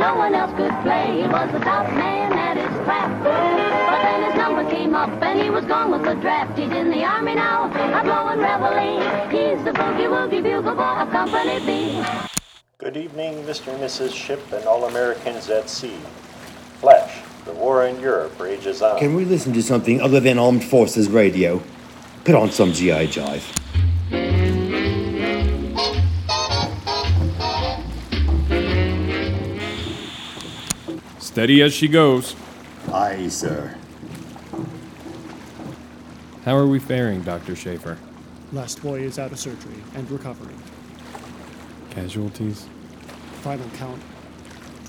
no one else could play. He was the top man at his craft. But then his number came up and he was gone with the draft. He's in the army now, a blowing reveille. He's the boogie woogie bugle boy of Company B. Good evening, Mr. and Mrs. Ship and all Americans at sea. Flash, the war in Europe rages on. Can we listen to something other than Armed Forces radio? Put on some G.I. Jive. Steady as she goes. Aye, sir. How are we faring, Dr. Schaefer? Last boy is out of surgery and recovering. Casualties? Final count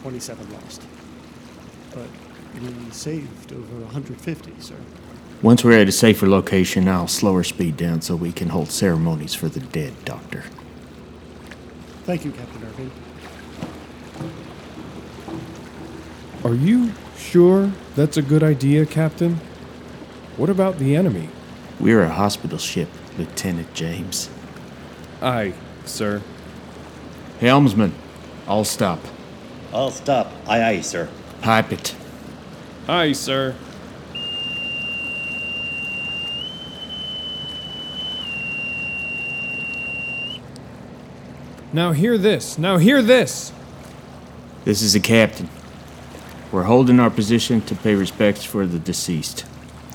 27 lost. But we saved over 150, sir. Once we're at a safer location, I'll slow our speed down so we can hold ceremonies for the dead, Doctor. Thank you, Captain Irving. Are you sure that's a good idea, Captain? What about the enemy? We're a hospital ship, Lieutenant James. Aye, sir. Helmsman, all stop. all stop. Aye, aye, sir. Pipe it. Aye, sir. Now hear this. Now hear this. This is the captain. We're holding our position to pay respects for the deceased.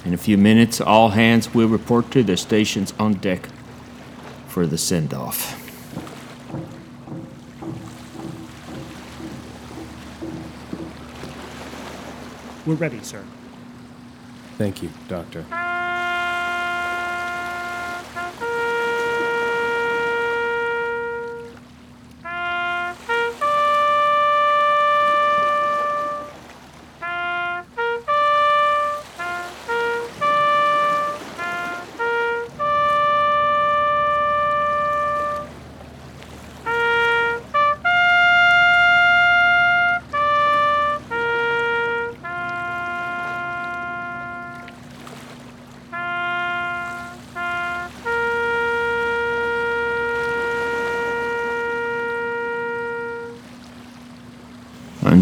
In a few minutes, all hands will report to their stations on deck for the send off. We're ready, sir. Thank you, Doctor.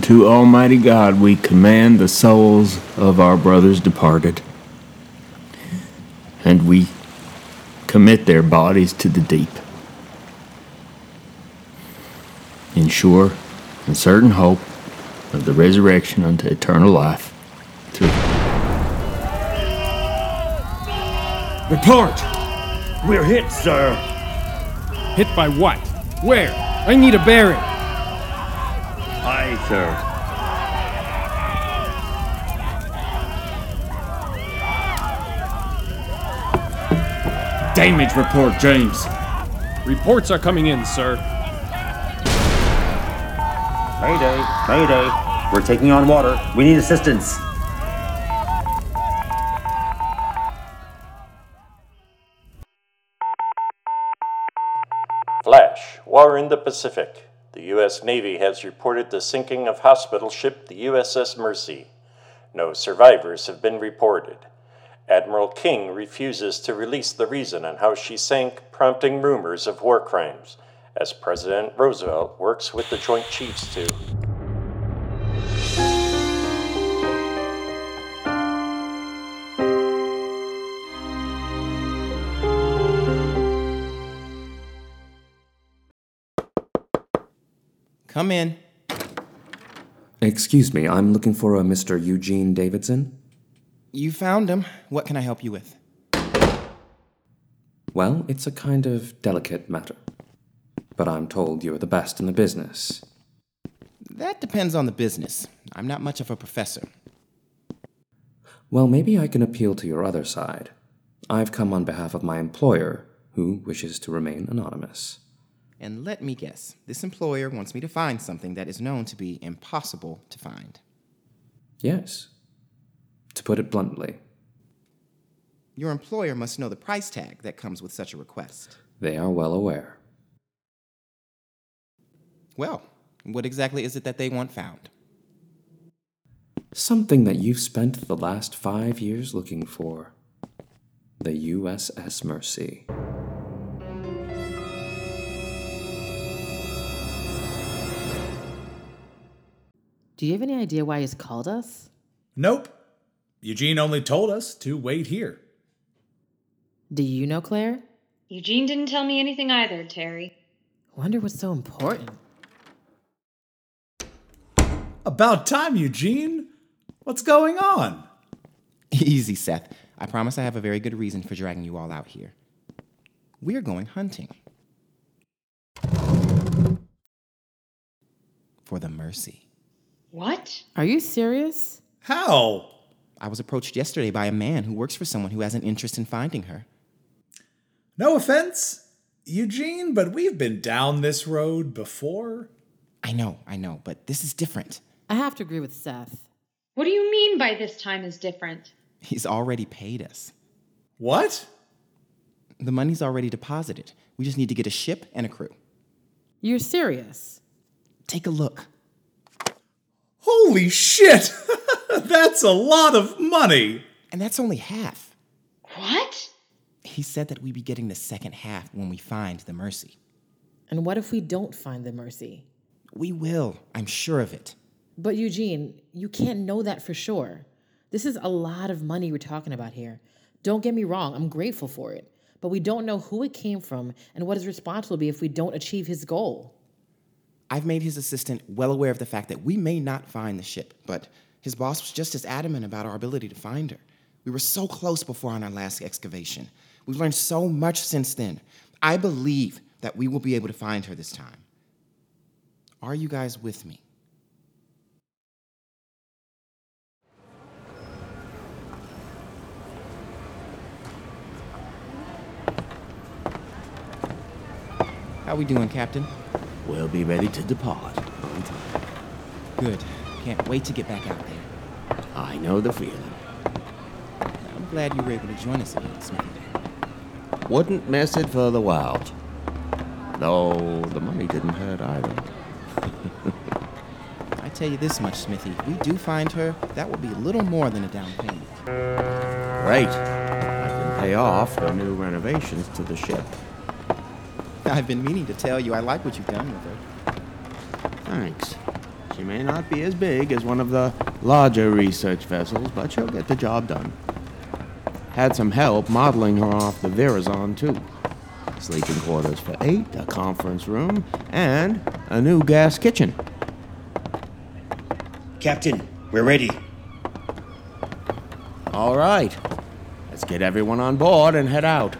Unto Almighty God we command the souls of our brothers departed, and we commit their bodies to the deep. In sure and certain hope of the resurrection unto eternal life. Through Report! We're hit, sir. Hit by what? Where? I need a bearing. Aye, sir. damage report, James. Reports are coming in, sir. Mayday, mayday. We're taking on water. We need assistance. Flash, war in the Pacific. The U.S. Navy has reported the sinking of hospital ship the USS Mercy. No survivors have been reported. Admiral King refuses to release the reason on how she sank, prompting rumors of war crimes, as President Roosevelt works with the Joint Chiefs to. Come in. Excuse me, I'm looking for a Mr. Eugene Davison. You found him. What can I help you with? Well, it's a kind of delicate matter. But I'm told you're the best in the business. That depends on the business. I'm not much of a professor. Well, maybe I can appeal to your other side. I've come on behalf of my employer, who wishes to remain anonymous. And let me guess this employer wants me to find something that is known to be impossible to find. Yes. To put it bluntly, Your employer must know the price tag that comes with such a request. they are well aware. Well, what exactly is it that they want found? Something that you've spent the last five years looking for the USS Mercy. Do you have any idea why he's called us? Nope. Eugene only told us to wait here. Do you know Claire? Eugene didn't tell me anything either, Terry. Wonder what's so important. About time, Eugene. What's going on? Easy, Seth. I promise I have a very good reason for dragging you all out here. We're going hunting. For the Mercy. What? Are you serious? How? I was approached yesterday by a man who works for someone who has an interest in finding her. No offense, Eugene, but we've been down this road before. I know, I know, but this is different. I have to agree with Seth. What do you mean by this time is different? He's already paid us. What? The money's already deposited. We just need to get a ship and a crew. You're serious? Take a look. Holy shit! that's a lot of money! And that's only half. What? He said that we'd be getting the second half when we find the Mercy. And what if we don't find the Mercy? We will, I'm sure of it. But Eugene, you can't know that for sure. This is a lot of money we're talking about here. Don't get me wrong, I'm grateful for it. But we don't know who it came from and what his response will be if we don't achieve his goal. I've made his assistant well aware of the fact that we may not find the ship, but his boss was just as adamant about our ability to find her. We were so close before on our last excavation. We've learned so much since then. I believe that we will be able to find her this time. Are you guys with me? How we doing, Captain? We'll be ready to depart on time. Good. Can't wait to get back out there. I know the feeling. I'm glad you were able to join us again, Smithy. Wouldn't miss it for the world. Though the money didn't hurt either. I tell you this much, Smithy. If we do find her, that will be a little more than a down payment. Great. I can pay off the new renovations to the ship. I've been meaning to tell you I like what you've done with her. Thanks. She may not be as big as one of the larger research vessels, but she'll get the job done. Had some help modeling her off the Virazon, too. Sleeping quarters for eight, a conference room, and a new gas kitchen. Captain, we're ready. All right. Let's get everyone on board and head out.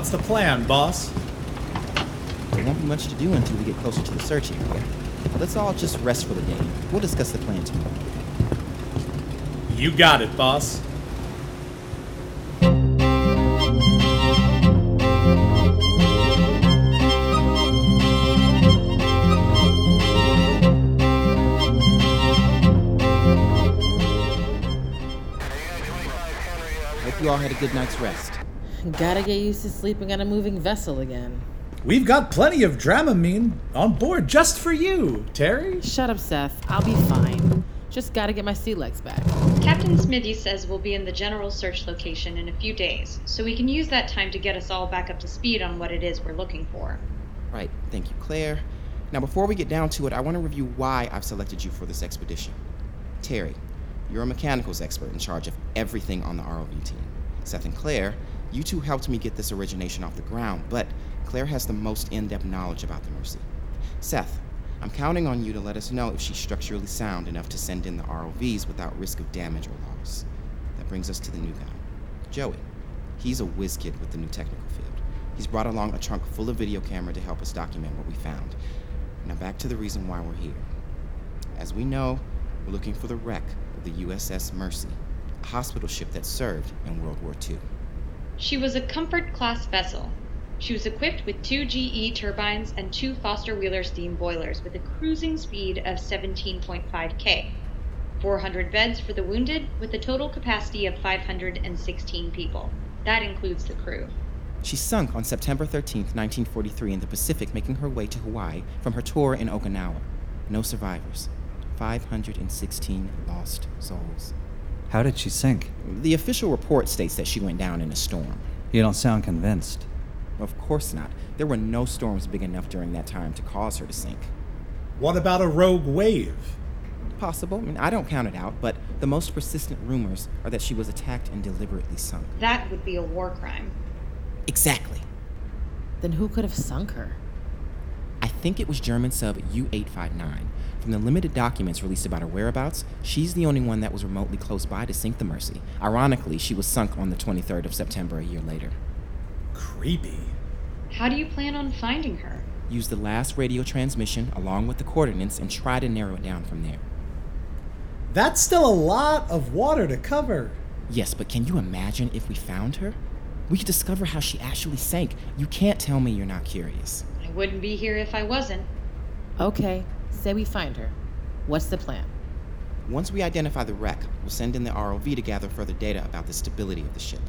What's the plan, boss? There won't be much to do until we get closer to the search area. Let's all just rest for the day. We'll discuss the plan tomorrow. You got it, boss. Hope you all had a good night's rest. Gotta get used to sleeping on a moving vessel again. We've got plenty of Dramamine on board just for you, Terry. Shut up, Seth. I'll be fine. Just gotta get my sea legs back. Captain Smithy says we'll be in the general search location in a few days, so we can use that time to get us all back up to speed on what it is we're looking for. Right, thank you, Claire. Now, before we get down to it, I want to review why I've selected you for this expedition. Terry, you're a mechanicals expert in charge of everything on the ROV team. Seth and Claire, you two helped me get this origination off the ground, but Claire has the most in depth knowledge about the Mercy. Seth, I'm counting on you to let us know if she's structurally sound enough to send in the ROVs without risk of damage or loss. That brings us to the new guy, Joey. He's a whiz kid with the new technical field. He's brought along a trunk full of video camera to help us document what we found. Now back to the reason why we're here. As we know, we're looking for the wreck of the USS Mercy, a hospital ship that served in World War II. She was a Comfort class vessel. She was equipped with two GE turbines and two Foster Wheeler steam boilers with a cruising speed of 17.5 K. 400 beds for the wounded, with a total capacity of 516 people. That includes the crew. She sunk on September 13, 1943, in the Pacific, making her way to Hawaii from her tour in Okinawa. No survivors. 516 lost souls. How did she sink? The official report states that she went down in a storm. You don't sound convinced. Of course not. There were no storms big enough during that time to cause her to sink. What about a rogue wave? Possible. I mean, I don't count it out, but the most persistent rumors are that she was attacked and deliberately sunk. That would be a war crime. Exactly. Then who could have sunk her? I think it was German sub U 859. From the limited documents released about her whereabouts, she's the only one that was remotely close by to sink the Mercy. Ironically, she was sunk on the 23rd of September a year later. Creepy. How do you plan on finding her? Use the last radio transmission along with the coordinates and try to narrow it down from there. That's still a lot of water to cover. Yes, but can you imagine if we found her? We could discover how she actually sank. You can't tell me you're not curious. I wouldn't be here if I wasn't. Okay, say we find her. What's the plan? Once we identify the wreck, we'll send in the ROV to gather further data about the stability of the ship.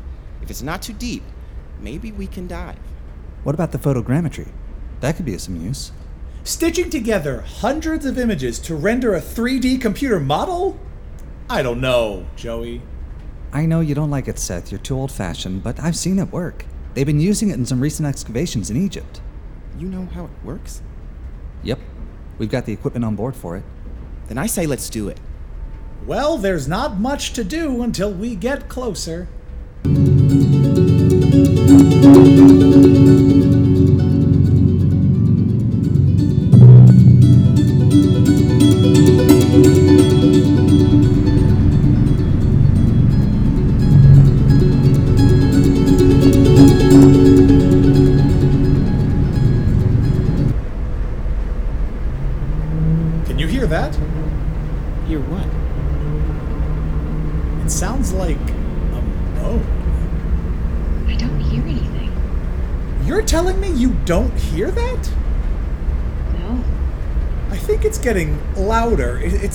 If it's not too deep, maybe we can dive. What about the photogrammetry? That could be of some use. Stitching together hundreds of images to render a 3D computer model? I don't know, Joey. I know you don't like it, Seth. You're too old fashioned, but I've seen it work. They've been using it in some recent excavations in Egypt. You know how it works? Yep. We've got the equipment on board for it. Then I say let's do it. Well, there's not much to do until we get closer.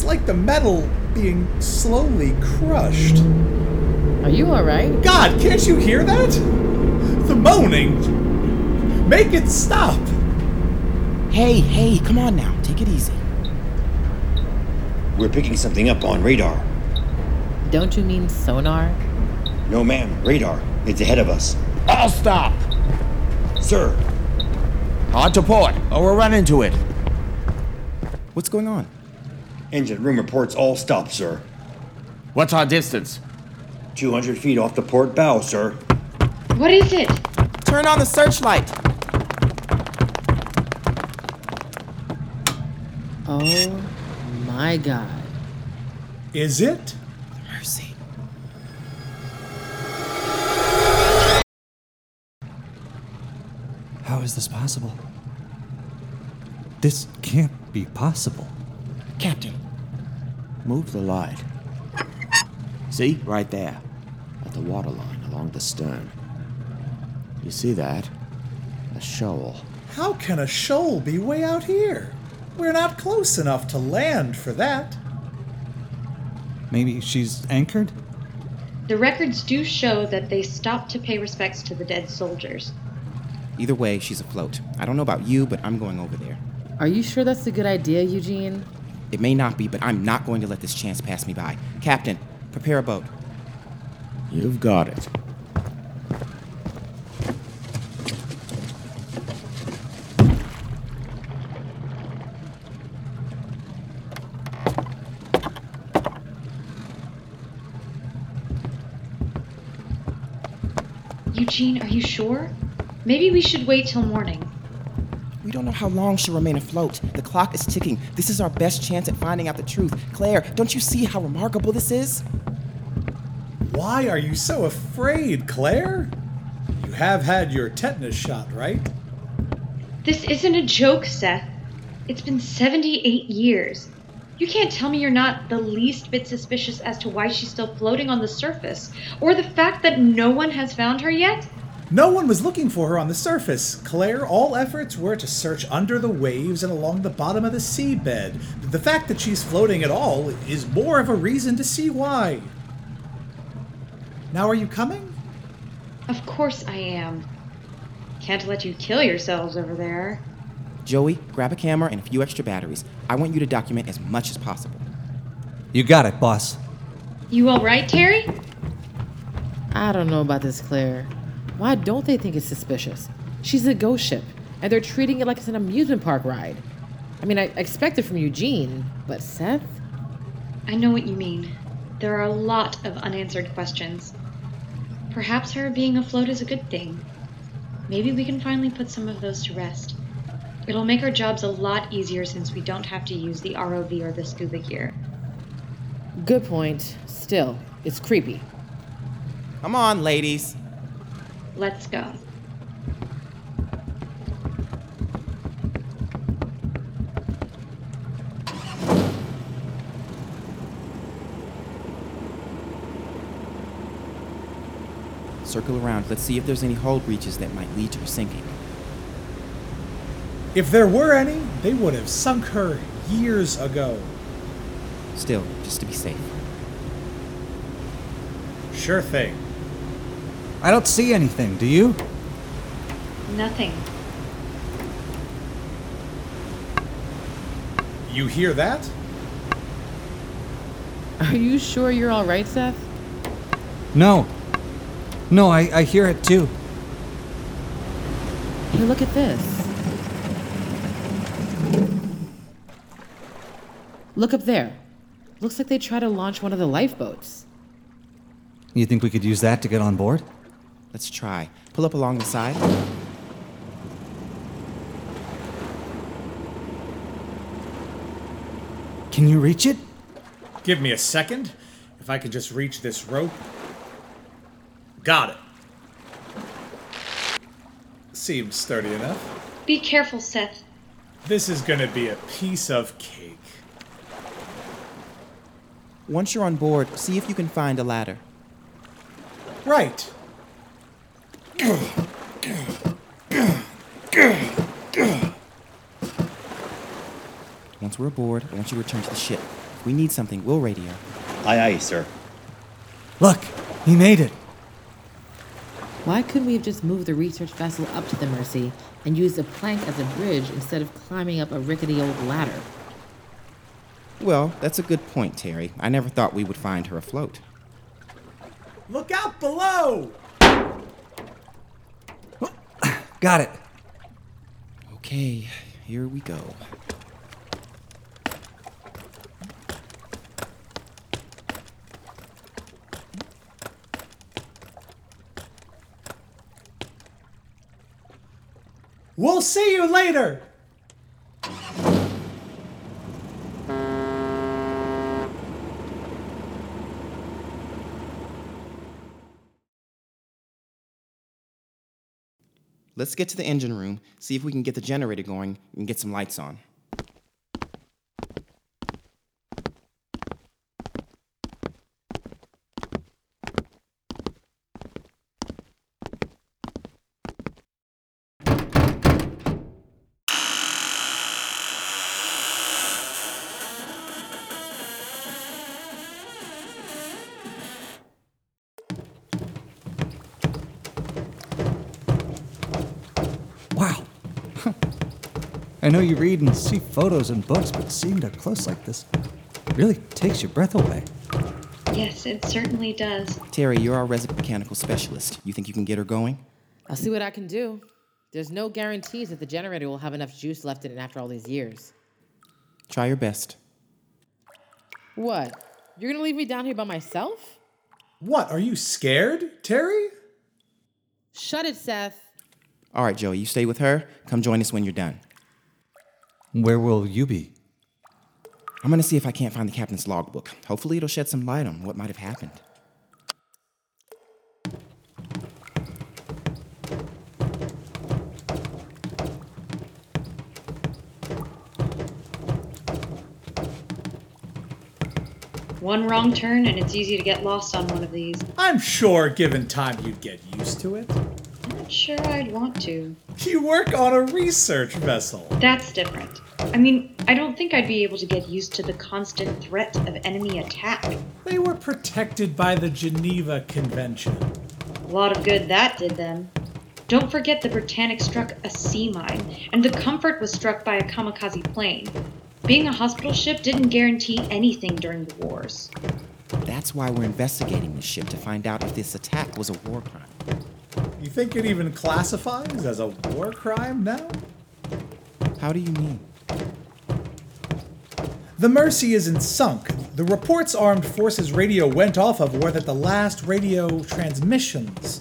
Like the metal being slowly crushed. Are you alright? God, can't you hear that? The moaning. Make it stop. Hey, hey, come on now. Take it easy. We're picking something up on radar. Don't you mean sonar? No, ma'am, radar. It's ahead of us. all stop. Sir, On to port, or we'll run into it. What's going on? Engine room reports all stop, sir. What's our distance? 200 feet off the port bow, sir. What is it? Turn on the searchlight. Oh my god. Is it? Mercy. How is this possible? This can't be possible. Captain, move the light. See, right there, at the waterline along the stern. You see that? A shoal. How can a shoal be way out here? We're not close enough to land for that. Maybe she's anchored? The records do show that they stopped to pay respects to the dead soldiers. Either way, she's afloat. I don't know about you, but I'm going over there. Are you sure that's a good idea, Eugene? It may not be, but I'm not going to let this chance pass me by. Captain, prepare a boat. You've got it. Eugene, are you sure? Maybe we should wait till morning. We don't know how long she'll remain afloat. The clock is ticking. This is our best chance at finding out the truth. Claire, don't you see how remarkable this is? Why are you so afraid, Claire? You have had your tetanus shot, right? This isn't a joke, Seth. It's been 78 years. You can't tell me you're not the least bit suspicious as to why she's still floating on the surface, or the fact that no one has found her yet? No one was looking for her on the surface. Claire, all efforts were to search under the waves and along the bottom of the seabed. The fact that she's floating at all is more of a reason to see why. Now, are you coming? Of course I am. Can't let you kill yourselves over there. Joey, grab a camera and a few extra batteries. I want you to document as much as possible. You got it, boss. You all right, Terry? I don't know about this, Claire. Why don't they think it's suspicious? She's a ghost ship, and they're treating it like it's an amusement park ride. I mean, I expect it from Eugene, but Seth? I know what you mean. There are a lot of unanswered questions. Perhaps her being afloat is a good thing. Maybe we can finally put some of those to rest. It'll make our jobs a lot easier since we don't have to use the ROV or the scuba gear. Good point. Still, it's creepy. Come on, ladies. Let's go. Circle around. Let's see if there's any hull breaches that might lead to her sinking. If there were any, they would have sunk her years ago. Still, just to be safe. Sure thing. I don't see anything, do you? Nothing. You hear that? Are you sure you're all right, Seth? No. No, I, I hear it too. Hey, look at this. Look up there. Looks like they tried to launch one of the lifeboats. You think we could use that to get on board? Let's try. Pull up along the side. Can you reach it? Give me a second. If I could just reach this rope. Got it. Seems sturdy enough. Be careful, Seth. This is gonna be a piece of cake. Once you're on board, see if you can find a ladder. Right. Once we're aboard, I want you to return to the ship. If we need something, we'll radio. Aye, aye, sir. Look, he made it. Why couldn't we have just moved the research vessel up to the Mercy and used a plank as a bridge instead of climbing up a rickety old ladder? Well, that's a good point, Terry. I never thought we would find her afloat. Look out below! Got it. Okay, here we go. We'll see you later! Let's get to the engine room, see if we can get the generator going, and get some lights on. Know you read and see photos and books, but seeing it up close like this really takes your breath away. Yes, it certainly does. Terry, you're our resident mechanical specialist. You think you can get her going? I'll see what I can do. There's no guarantees that the generator will have enough juice left in it after all these years. Try your best. What? You're gonna leave me down here by myself? What, are you scared, Terry? Shut it, Seth. All right, Joey, you stay with her. Come join us when you're done. Where will you be? I'm gonna see if I can't find the captain's logbook. Hopefully, it'll shed some light on what might have happened. One wrong turn, and it's easy to get lost on one of these. I'm sure, given time, you'd get used to it. I'm not sure I'd want to. You work on a research vessel. That's different. I mean, I don't think I'd be able to get used to the constant threat of enemy attack. They were protected by the Geneva Convention. A lot of good that did them. Don't forget the Britannic struck a sea mine, and the Comfort was struck by a kamikaze plane. Being a hospital ship didn't guarantee anything during the wars. That's why we're investigating the ship to find out if this attack was a war crime. You think it even classifies as a war crime now? How do you mean? The Mercy isn't sunk. The reports Armed Forces radio went off of were that the last radio transmissions.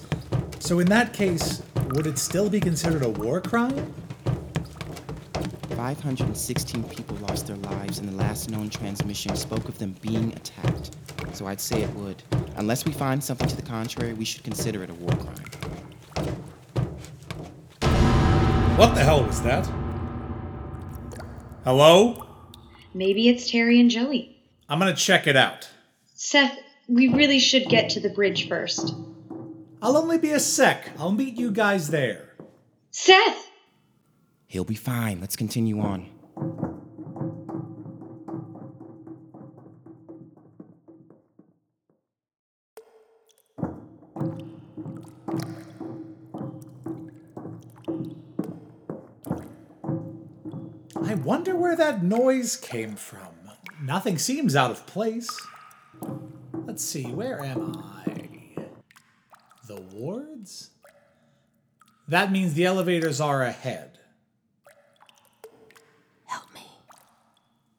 So, in that case, would it still be considered a war crime? 516 people lost their lives, and the last known transmission spoke of them being attacked. So I'd say it would. Unless we find something to the contrary, we should consider it a war crime. What the hell was that? Hello? Maybe it's Terry and Joey. I'm gonna check it out. Seth, we really should get to the bridge first. I'll only be a sec. I'll meet you guys there. Seth! He'll be fine. Let's continue on. Where that noise came from. Nothing seems out of place. Let's see, where am I? The wards? That means the elevators are ahead. Help me.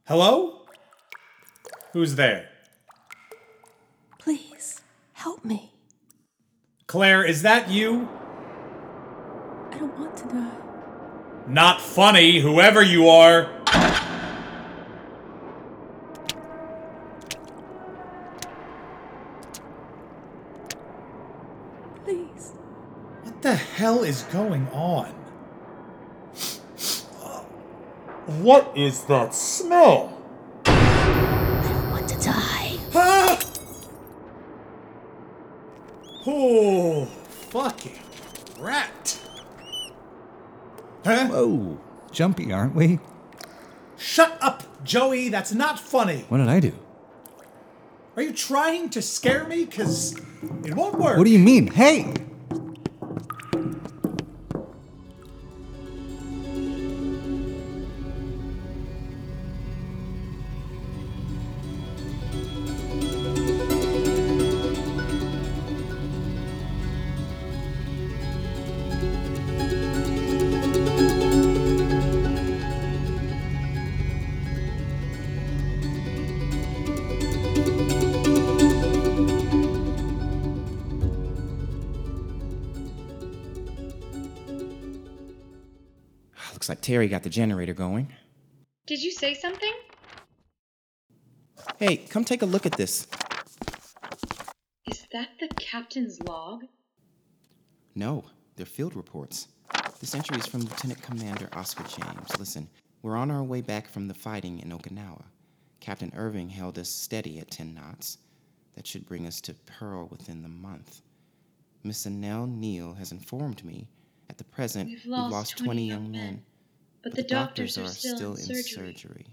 Hello? Who's there? Please, help me. Claire, is that you? I don't want to die. Not funny, whoever you are. Please. What the hell is going on? What is that smell? I don't want to die. Ah! Oh, fucking rat. Huh? Whoa. Jumpy, aren't we? Shut up, Joey. That's not funny. What did I do? Are you trying to scare me? Because it won't work. What do you mean? Hey! Terry got the generator going. Did you say something? Hey, come take a look at this. Is that the captain's log? No, they're field reports. This entry is from Lieutenant Commander Oscar James. Listen, we're on our way back from the fighting in Okinawa. Captain Irving held us steady at 10 knots. That should bring us to Pearl within the month. Miss Annelle Neal has informed me at the present We've lost 20 20 young young men, men, But the doctors, are are still, in, surgery. surgery.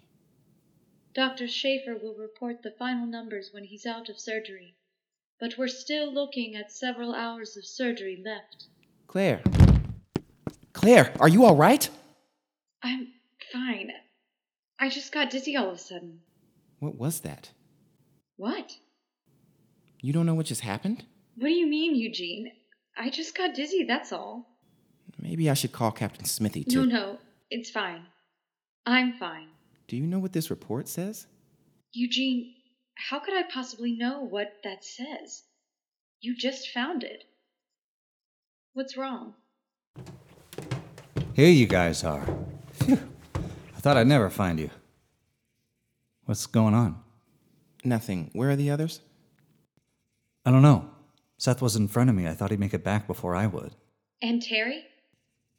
Dr. Schaefer will report the final numbers when he's out of surgery. But we're still looking at several hours of surgery left. Claire. Claire, are you all right? I'm fine. I just got dizzy all of a sudden. What was that? What? You don't know what just happened? What do you mean, Eugene? I just got dizzy, that's all. Maybe I should call Captain Smithy to. No, no, it's fine. I'm fine. Do you know what this report says? Eugene, how could I possibly know what that says? You just found it. What's wrong? Here you guys are. Phew. I thought I'd never find you. What's going on? Nothing. Where are the others? I don't know. Seth was in front of me. I thought he'd make it back before I would. And Terry?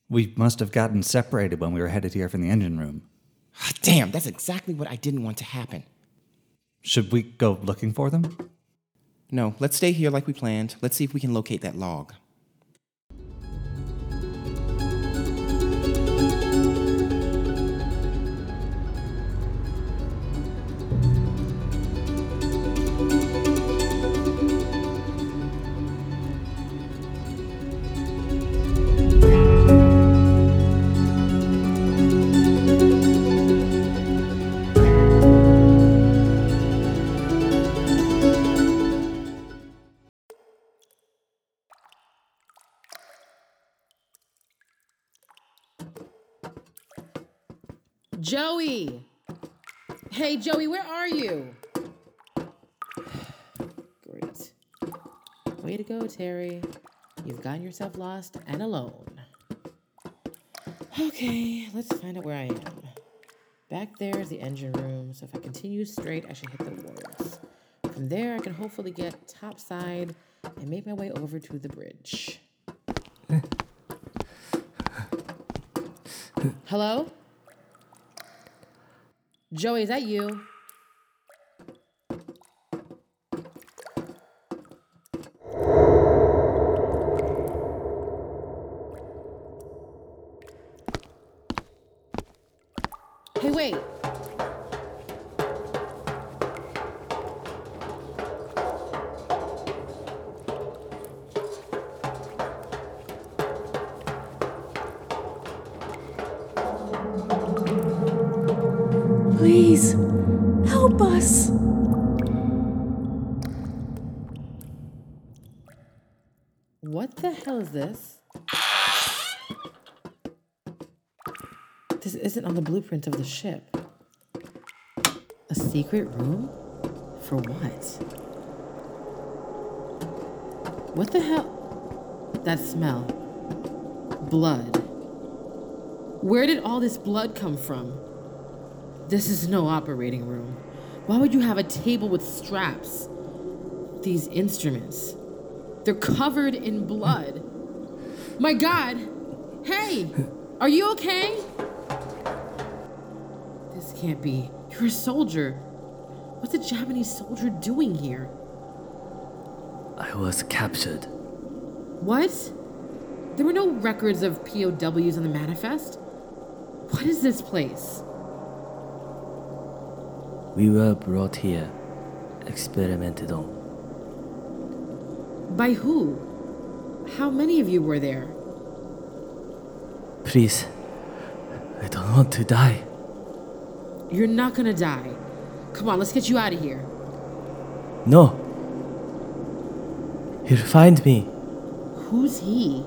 We must have gotten separated when we were headed here from the engine room. Ah, Damn, that's exactly what I didn't want to happen. Should we go looking for them? No, let's stay here like we planned. Let's see if we can locate that log. Joey! Hey, Joey, where are you? Great. Way to go, Terry. You've gotten yourself lost and alone. Okay, let's find out where I am. Back there is the engine room, so if I continue straight, I should hit the wards. From there, I can hopefully get topside and make my way over to the bridge. Hello? Joey, is that you? This? This isn't on the blueprint of the ship. A secret room? For what? What the hell? That smell. Blood. Where did all this blood come from? This is no operating room. Why would you have a table with straps? These instruments. They're covered in blood. My god! Hey! Are you okay? This can't be. You're a soldier. What's a Japanese soldier doing here? I was captured. What? There were no records of POWs on the manifest. What is this place? We were brought here, experimented on. By who? How many of you were there? Please, I don't want to die. You're not gonna die. Come on, let's get you out of here. No. He'll find me. Who's he?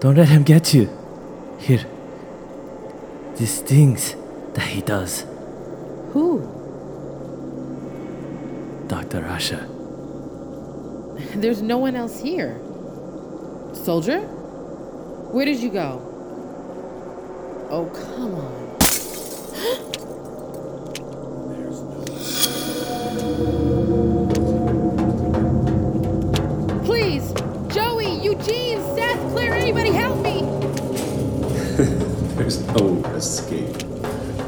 Don't let him get you. Here. These things that he does. Who? Dr. Asher. There's no one else here. Soldier? Where did you go? Oh, come on. Please! Joey, Eugene, Seth, Claire, anybody help me! There's no escape.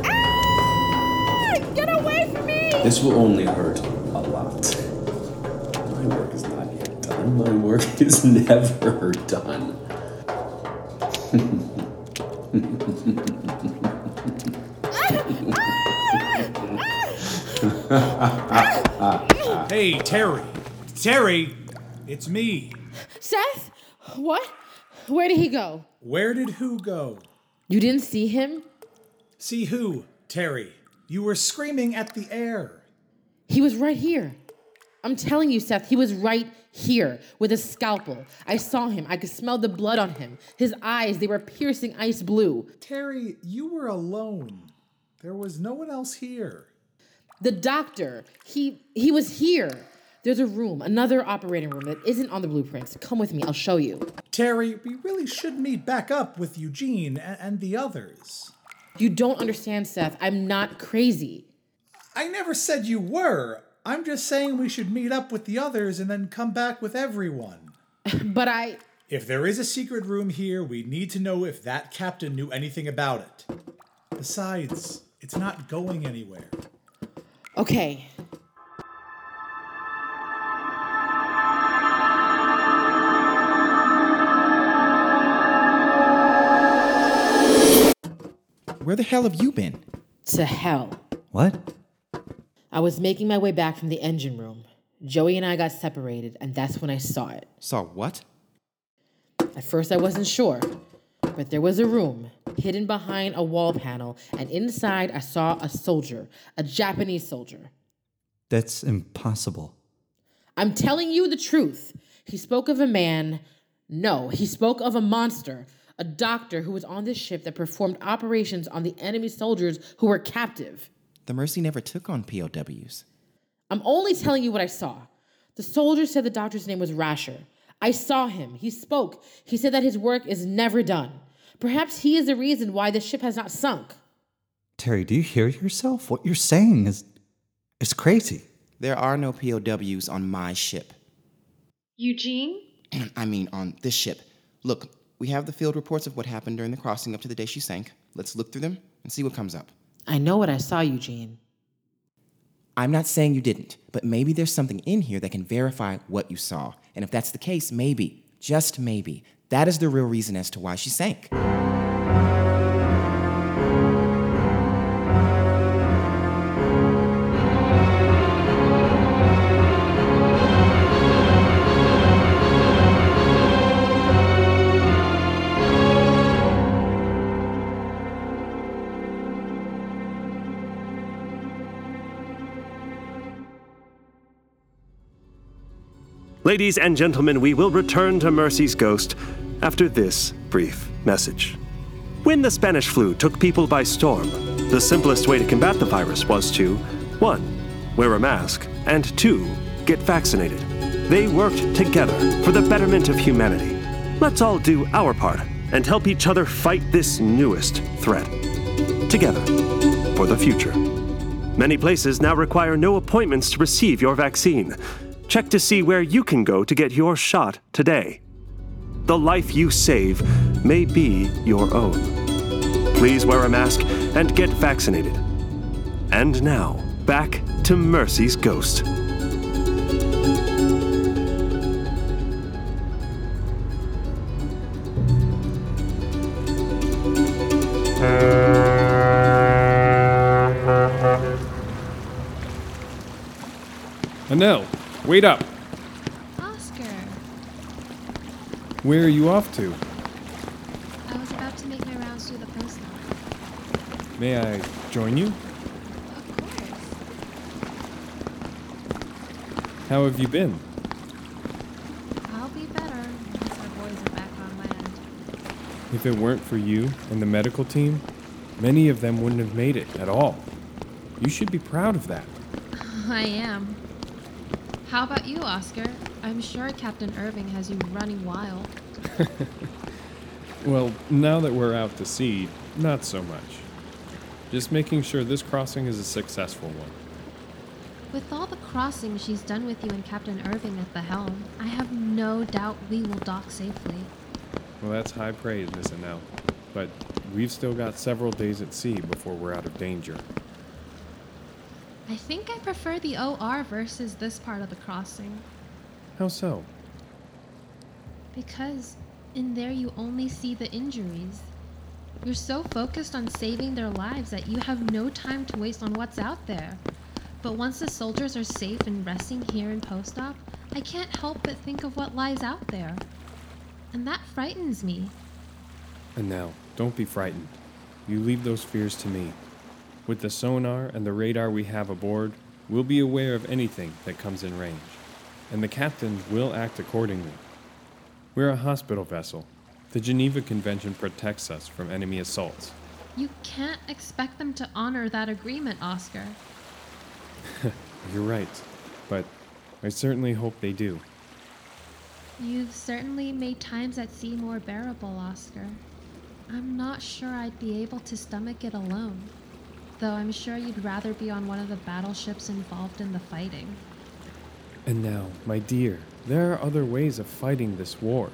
Ah! Get away from me! This will only hurt is never done. Hey, Terry. Terry, it's me. Seth? What? Where did he go? Where did who go? You didn't see him? See who? Terry. You were screaming at the air. He was right here. I'm telling you, Seth, he was right here with a scalpel. I saw him. I could smell the blood on him. His eyes, they were piercing ice blue. Terry, you were alone. There was no one else here. The doctor, he he was here. There's a room, another operating room that isn't on the blueprints. Come with me, I'll show you. Terry, we really should meet back up with Eugene and, and the others. You don't understand, Seth. I'm not crazy. I never said you were. I'm just saying we should meet up with the others and then come back with everyone. but I. If there is a secret room here, we need to know if that captain knew anything about it. Besides, it's not going anywhere. Okay. Where the hell have you been? To hell. What? I was making my way back from the engine room. Joey and I got separated, and that's when I saw it. Saw what? At first, I wasn't sure, but there was a room hidden behind a wall panel, and inside, I saw a soldier, a Japanese soldier. That's impossible. I'm telling you the truth. He spoke of a man. No, he spoke of a monster, A doctor who was on this ship that performed operations on the enemy soldiers who were captive. The Mercy never took on POWs. I'm only telling you what I saw. The soldier said the doctor's name was Rasher. I saw him. He spoke. He said that his work is never done. Perhaps he is the reason why the ship has not sunk. Terry, do you hear yourself? What you're saying is. is crazy. There are no POWs on my ship. Eugene? I mean, on this ship. Look, we have the field reports of what happened during the crossing up to the day she sank. Let's look through them and see what comes up. I know what I saw, Eugene. I'm not saying you didn't, but maybe there's something in here that can verify what you saw. And if that's the case, maybe, just maybe, that is the real reason as to why she sank. Ladies and gentlemen, we will return to Mercy's ghost after this brief message. When the Spanish flu took people by storm, the simplest way to combat the virus was to 1. Wear a mask, and 2. Get vaccinated. They worked together for the betterment of humanity. Let's all do our part and help each other fight this newest threat. Together for the future. Many places now require no appointments to receive your vaccine. Check to see where you can go to get your shot today. The life you save may be your own. Please wear a mask and get vaccinated. And now, back to Mercy's ghost. Wait up. Oscar, Where are you off to? I was about to make my rounds through the post office. May I join you? Of course. How have you been? I'll be better once our boys are back on land. If it weren't for you and the medical team, many of them wouldn't have made it at all. You should be proud of that. I am. How about you, Oscar? I'm sure Captain Irving has you running wild. Well, now that we're out to sea, not so much. Just making sure this crossing is a successful one. With all the crossing she's done with you and Captain Irving at the helm, I have no doubt we will dock safely. Well, that's high praise, Miss Annelle. But we've still got several days at sea before we're out of danger. I think I prefer the OR versus this part of the crossing. How so? Because in there you only see the injuries. You're so focused on saving their lives that you have no time to waste on what's out there. But once the soldiers are safe and resting here in post op, I can't help but think of what lies out there. And that frightens me. And now, don't be frightened. You leave those fears to me. With the sonar and the radar we have aboard, we'll be aware of anything that comes in range, and the captain will act accordingly. We're a hospital vessel. The Geneva Convention protects us from enemy assaults. You can't expect them to honor that agreement, Oscar. You're right, but I certainly hope they do. You've certainly made times at sea more bearable, Oscar. I'm not sure I'd be able to stomach it alone, though I'm sure you'd rather be on one of the battleships involved in the fighting. And now, my dear, there are other ways of fighting this war.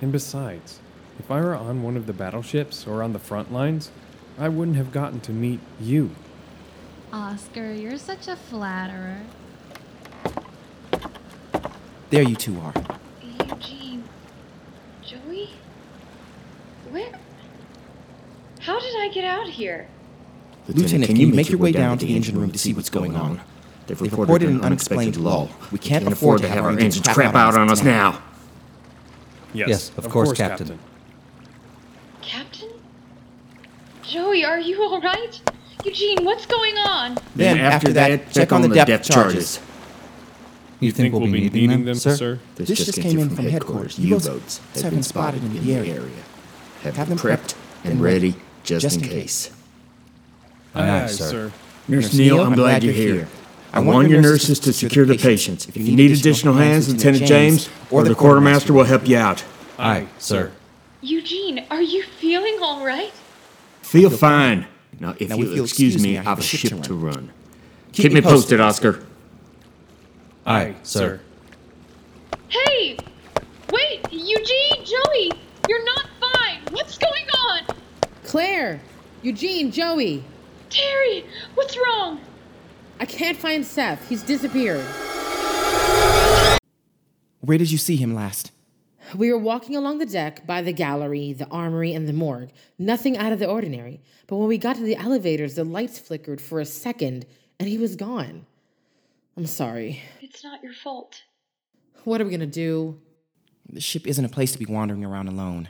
And besides, if I were on one of the battleships or on the front lines, I wouldn't have gotten to meet you. Oscar, you're such a flatterer. There you two are. Eugene. Joey? Where? How did I get out here? Lieutenant, can you make your way down to the engine room to see what's going on? They've They've reported reported an an unexplained lull. We can't Can't afford to have our engines crap out on us now. Yes, Yes, of course, Captain. Captain? Joey, are you alright? Eugene, what's going on? Then, after that, check on the depth charges. You, think, we'll, be needing, them, sir? This, just came in from headquarters. U-boats have been spotted in the area. Have, Have them them prepped prepped and and ready ready, just, just in in case. Aye, aye, sir. Nurse Neal, I'm glad you're here. I want your nurses to secure the patients. If you need additional hands, Lieutenant James or the quartermaster will help you out. Aye, sir. Eugene, are you feeling all right? Feel fine. Now, if you if you'll excuse excuse me, me, I have a ship to run. Keep Keep me me posted, posted, Oscar. Aye, sir. Hey! Wait, Eugene, Joey, you're not fine. What's going on? Claire, Eugene, Joey. Terry, what's wrong? I can't find Seth. He's disappeared. Where did you see him last? We were walking along the deck by the gallery, the armory, and the morgue. Nothing out of the ordinary. But when we got to the elevators, the lights flickered for a second and he was gone. I'm sorry. It's not your fault. What are we gonna do? The ship isn't a place to be wandering around alone.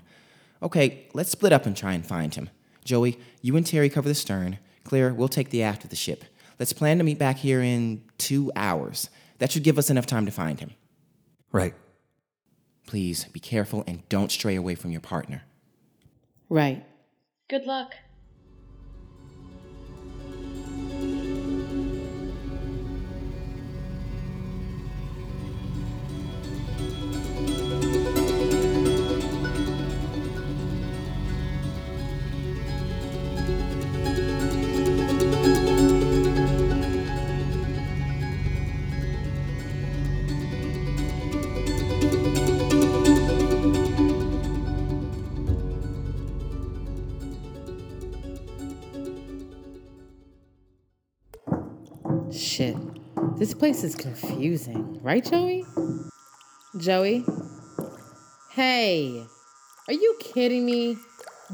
Okay, let's split up and try and find him. Joey, you and Terry cover the stern. Claire, we'll take the aft of the ship. Let's plan to meet back here in two hours. That should give us enough time to find him. Right. Please be careful and don't stray away from your partner. Right. Good luck. This place is confusing. Right, Joey? Joey? Hey. Are you kidding me?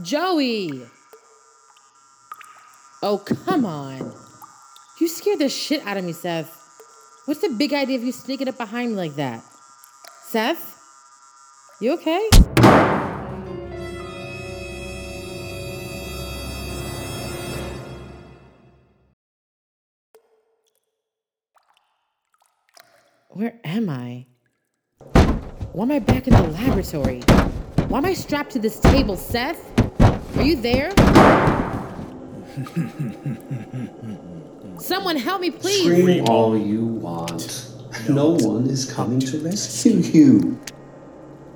Joey! Oh, come on. You scared the shit out of me, Seth. What's the big idea of you sneaking up behind me like that? Seth? You okay? Where am I? Why am I back in the laboratory? Why am I strapped to this table, Seth? Are you there? Someone help me, please! Scream all you want. No one is coming to rescue you.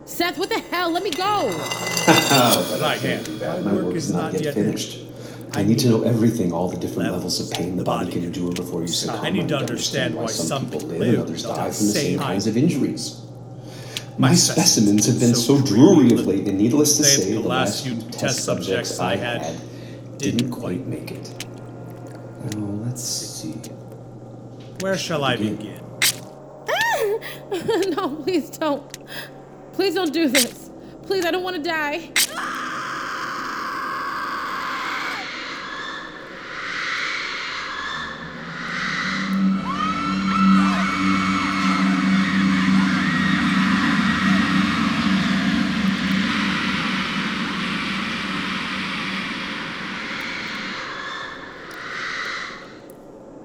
Seth, what the hell? Let me go! but I can't do that. My work is not yet finished. I need to know everything, all the different levels of pain the body can endure before you succumb. I need to understand why some people people live and others die from the same kinds of injuries. My specimens have been so drury of late, and needless to Say say, the the last last few few test subjects I had didn't quite make it. Oh, let's see. Where shall I begin? no, please don't. Please don't do this. Please, I don't want to die.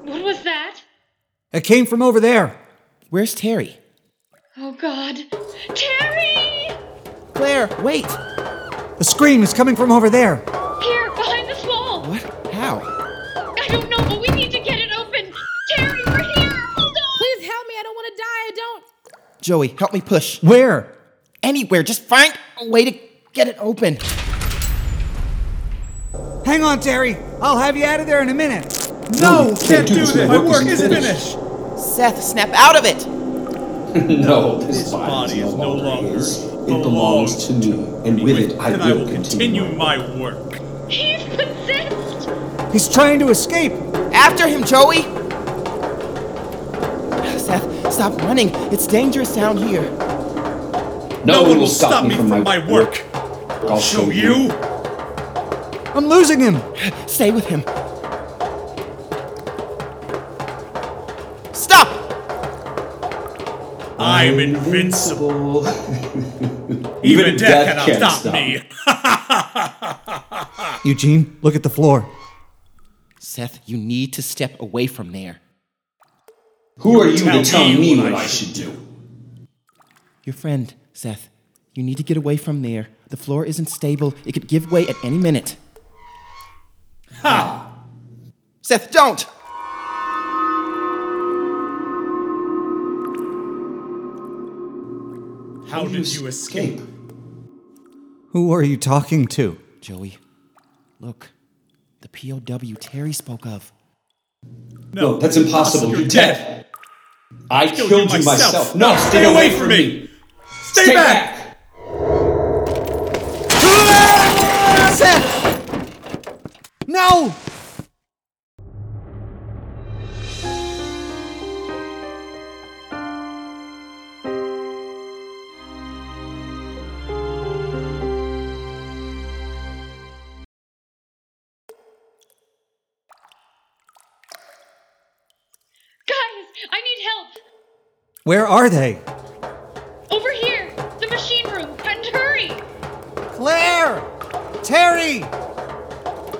What was that? It came from over there. Where's Terry? Oh god. Terry! Claire, wait! The scream is coming from over there. Here, behind this wall! What? How? I don't know, but we need to get it open! Terry, we're here! Hold on! Please help me. I don't want to die. I don't. Joey, help me push. Where? Anywhere, just find a way to get it open. Hang on, Terry. I'll have you out of there in a minute. No, can't do this. My work is finished. Seth, snap out of it! no, this, This body, body is is no no longer longer his. It belongs to me, and with it, I will, I will continue my work. He's possessed! He's trying to escape. After him, Joey! Seth, stop running. It's dangerous down here. No, one will stop me from my work. I'll show you. I'm losing him. Stay with him. I'm invincible. Even death cannot stop me. Eugene, look at the floor. Seth, you need to step away from there. Who are you Tell to tell me me what what I I should do? Your friend, Seth. You need to get away from there. The floor isn't stable. It could give way at any minute. Ha! Seth, don't! How did you escape? Who are you talking to? Joey, look. The POW Terry spoke of. No, that's impossible. You're dead. I Killed killed you you myself. myself. No, Stay stay away away from from me. me. Stay back! No! Where are they? Over here! The machine room! And hurry! Claire! Terry!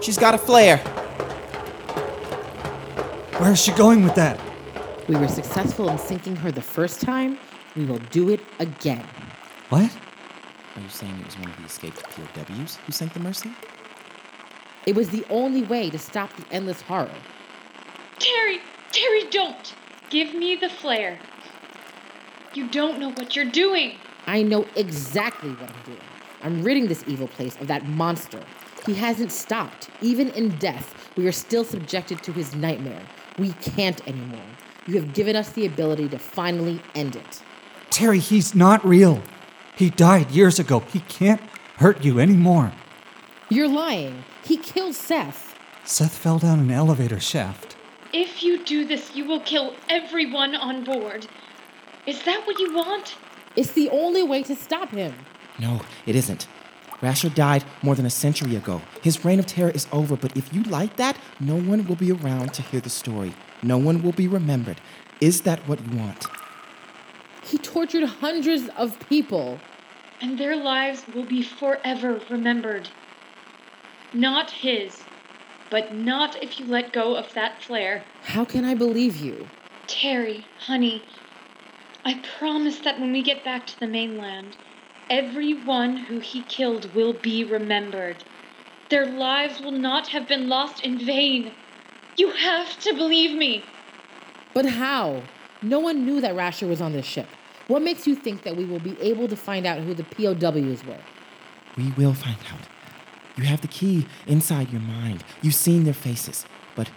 She's got a flare. Where is she going with that? We were successful in sinking her the first time. We will do it again. What? Are you saying it was one of the escaped POWs who sank the Mercy? It was the only way to stop the endless horror. Terry! Terry, don't! Give me the flare. You don't know what you're doing. I know exactly what I'm doing. I'm ridding this evil place of that monster. He hasn't stopped. Even in death, we are still subjected to his nightmare. We can't anymore. You have given us the ability to finally end it. Terry, he's not real. He died years ago. He can't hurt you anymore. You're lying. He killed Seth. Seth fell down an elevator shaft. If you do this, you will kill everyone on board. Is that what you want? It's the only way to stop him. No, it isn't. Rasher died more than a century ago. His reign of terror is over, but if you like that, no one will be around to hear the story. No one will be remembered. Is that what you want? He tortured hundreds of people. And their lives will be forever remembered. Not his, but not if you let go of that flare. How can I believe you? Terry, honey, I promise that when we get back to the mainland, everyone who he killed will be remembered. Their lives will not have been lost in vain. You have to believe me. But how? No one knew that Rasher was on this ship. What makes you think that we will be able to find out who the POWs were? We will find out. You have the key inside your mind. You've seen their faces. But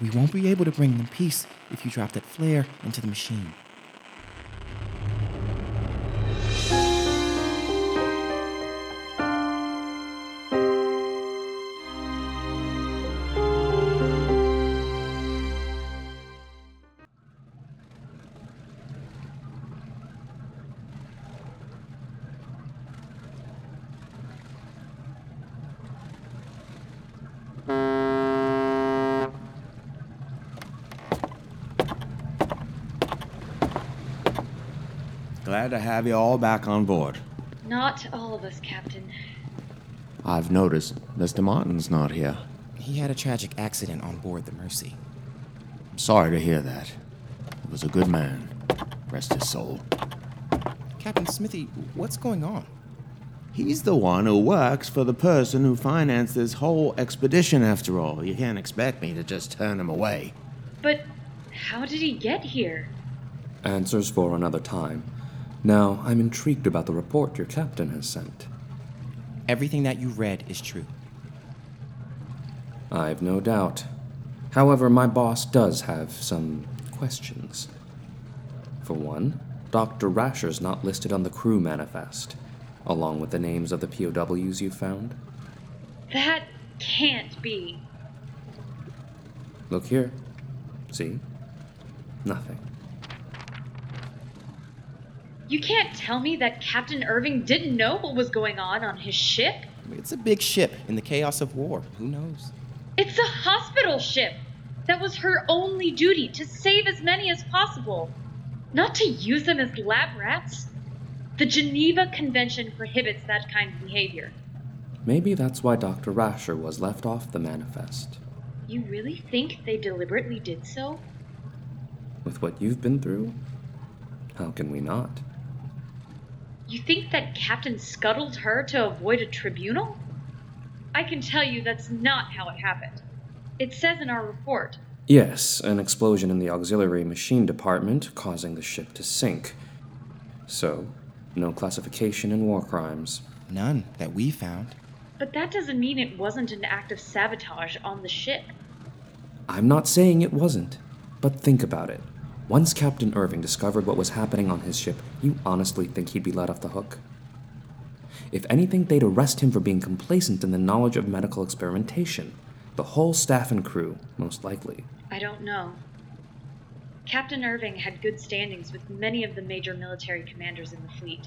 we won't be able to bring them peace if you drop that flare into the machine. Glad to have you all back on board. Not all of us, Captain. I've noticed Mr. Martin's not here. He had a tragic accident on board the Mercy. I'm sorry to hear that. He was a good man. Rest his soul. Captain Smithy, what's going on? He's the one who works for the person who financed this whole expedition, after all. You can't expect me to just turn him away. But how did he get here? Answers for another time. Now, I'm intrigued about the report your captain has sent. Everything that you read is true. I've no doubt. However, my boss does have some questions. For one, Dr. Rasher's not listed on the crew manifest, along with the names of the POWs you found. That can't be. Look here. See? Nothing. You can't tell me that Captain Irving didn't know what was going on on his ship? It's a big ship in the chaos of war. Who knows? It's a hospital ship. That was her only duty to save as many as possible, not to use them as lab rats. The Geneva Convention prohibits that kind of behavior. Maybe that's why Dr. Rasher was left off the manifest. You really think they deliberately did so? With what you've been through? How can we not? You think that Captain scuttled her to avoid a tribunal? I can tell you that's not how it happened. It says in our report. Yes, an explosion in the auxiliary machine department causing the ship to sink. So, no classification in war crimes. None that we found. But that doesn't mean it wasn't an act of sabotage on the ship. I'm not saying it wasn't, but think about it. Once Captain Irving discovered what was happening on his ship, you honestly think he'd be let off the hook? If anything, they'd arrest him for being complacent in the knowledge of medical experimentation. The whole staff and crew, most likely. I don't know. Captain Irving had good standings with many of the major military commanders in the fleet,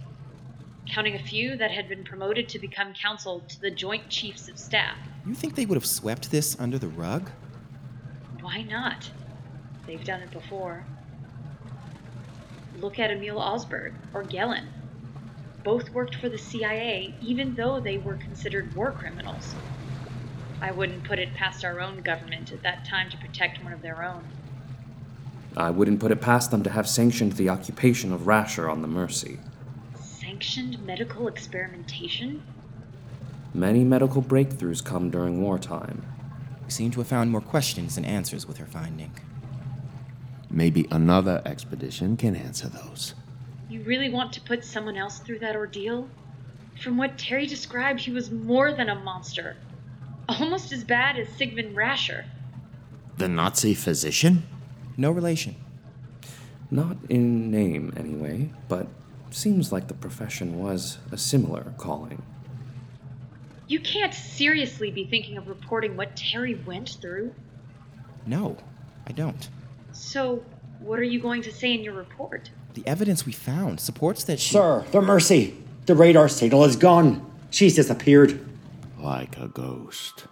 counting a few that had been promoted to become counsel to the Joint Chiefs of Staff. You think they would have swept this under the rug? Why not? They've done it before. Look at Emil Augsburg or Gehlen. Both worked for the CIA, even though they were considered war criminals. I wouldn't put it past our own government at that time to protect one of their own. I wouldn't put it past them to have sanctioned the occupation of Rasher on the Mercy. Sanctioned medical experimentation? Many medical breakthroughs come during wartime. We seem to have found more questions than answers with her finding. Maybe another expedition can answer those. You really want to put someone else through that ordeal? From what Terry described, he was more than a monster. Almost as bad as Sigmund Rascher. The Nazi physician? No relation. Not in name, anyway, but seems like the profession was a similar calling. You can't seriously be thinking of reporting what Terry went through. No, I don't. So, what are you going to say in your report? The evidence we found supports that she. Sir, the Mercy. The radar signal is gone. She's disappeared. Like a ghost.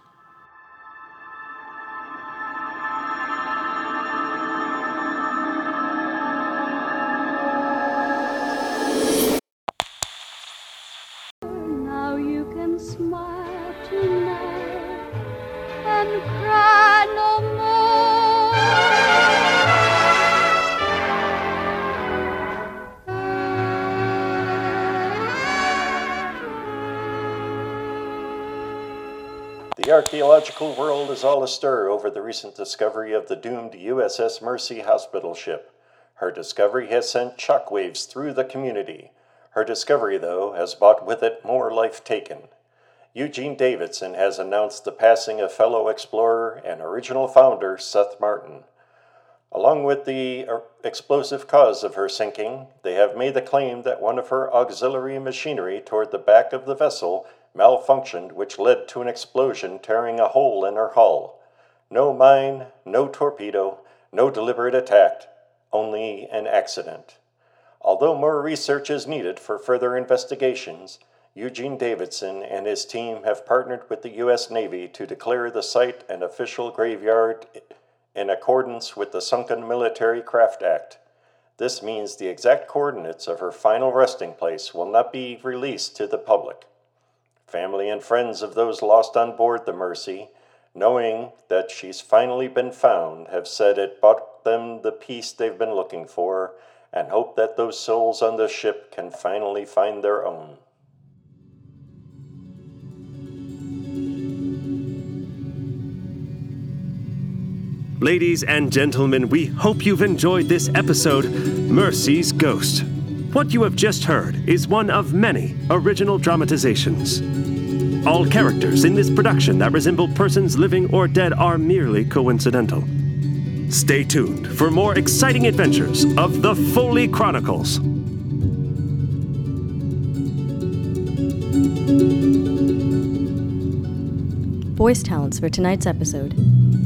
The archaeological world is all astir over the recent discovery of the doomed USS Mercy hospital ship. Her discovery has sent shockwaves through the community. Her discovery, though, has brought with it more life taken. Eugene Davison has announced the passing of fellow explorer and original founder Seth Martin. Along with the uh, explosive cause of her sinking, they have made the claim that one of her auxiliary machinery toward the back of the vessel malfunctioned, which led to an explosion tearing a hole in her hull. No mine, no torpedo, no deliberate attack, only an accident. Although more research is needed for further investigations, Eugene Davison and his team have partnered with the U.S. Navy to declare the site an official graveyard in accordance with the Sunken Military Craft Act. This means the exact coordinates of her final resting place will not be released to the public. Family and friends of those lost on board the Mercy, knowing that she's finally been found, have said it bought them the peace they've been looking for and hope that those souls on the ship can finally find their own. Ladies and gentlemen, we hope you've enjoyed this episode, Mercy's Ghost. What you have just heard is one of many original dramatizations. All characters in this production that resemble persons living or dead are merely coincidental. Stay tuned for more exciting adventures of the Foley Chronicles. Voice talents for tonight's episode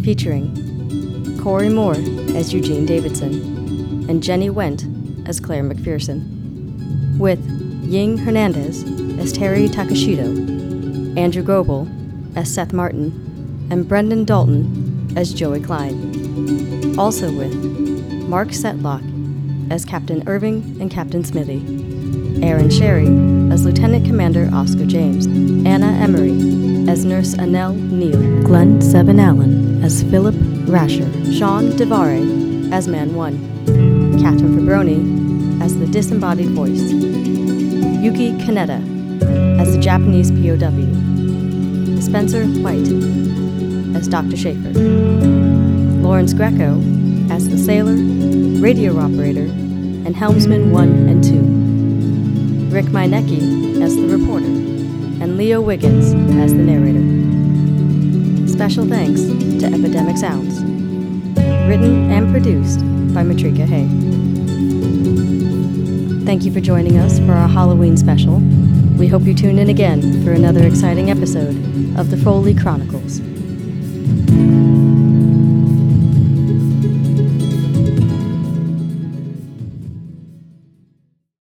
featuring Corey Moore as Eugene Davison and Jenny Wendt as Claire McPherson, with Ying Hernandez as Terry Takashido, Andrew Goebel as Seth Martin, and Brendan Dalton as Joey Klein. Also with Mark Setlock as Captain Irving and Captain Smithy, Aaron Sherry as Lieutenant Commander Oscar James, Anna Emery as Nurse Annelle Neal, Glenn Seven Allen as Philip Rasher, Sean DeVare as Man 1, Catherine Fabroni as the disembodied voice, Yuki Kaneda as the Japanese POW, Spencer White as Dr. Schaefer, Lawrence Greco as the sailor, radio operator, and helmsman 1 and 2, Rick Meinecke as the reporter, and Leo Wiggins as the narrator. Special thanks to Epidemic Sounds. Written and produced by Matrika Hay. Thank you for joining us for our Halloween special. We hope you tune in again for another exciting episode of the Foley Chronicles.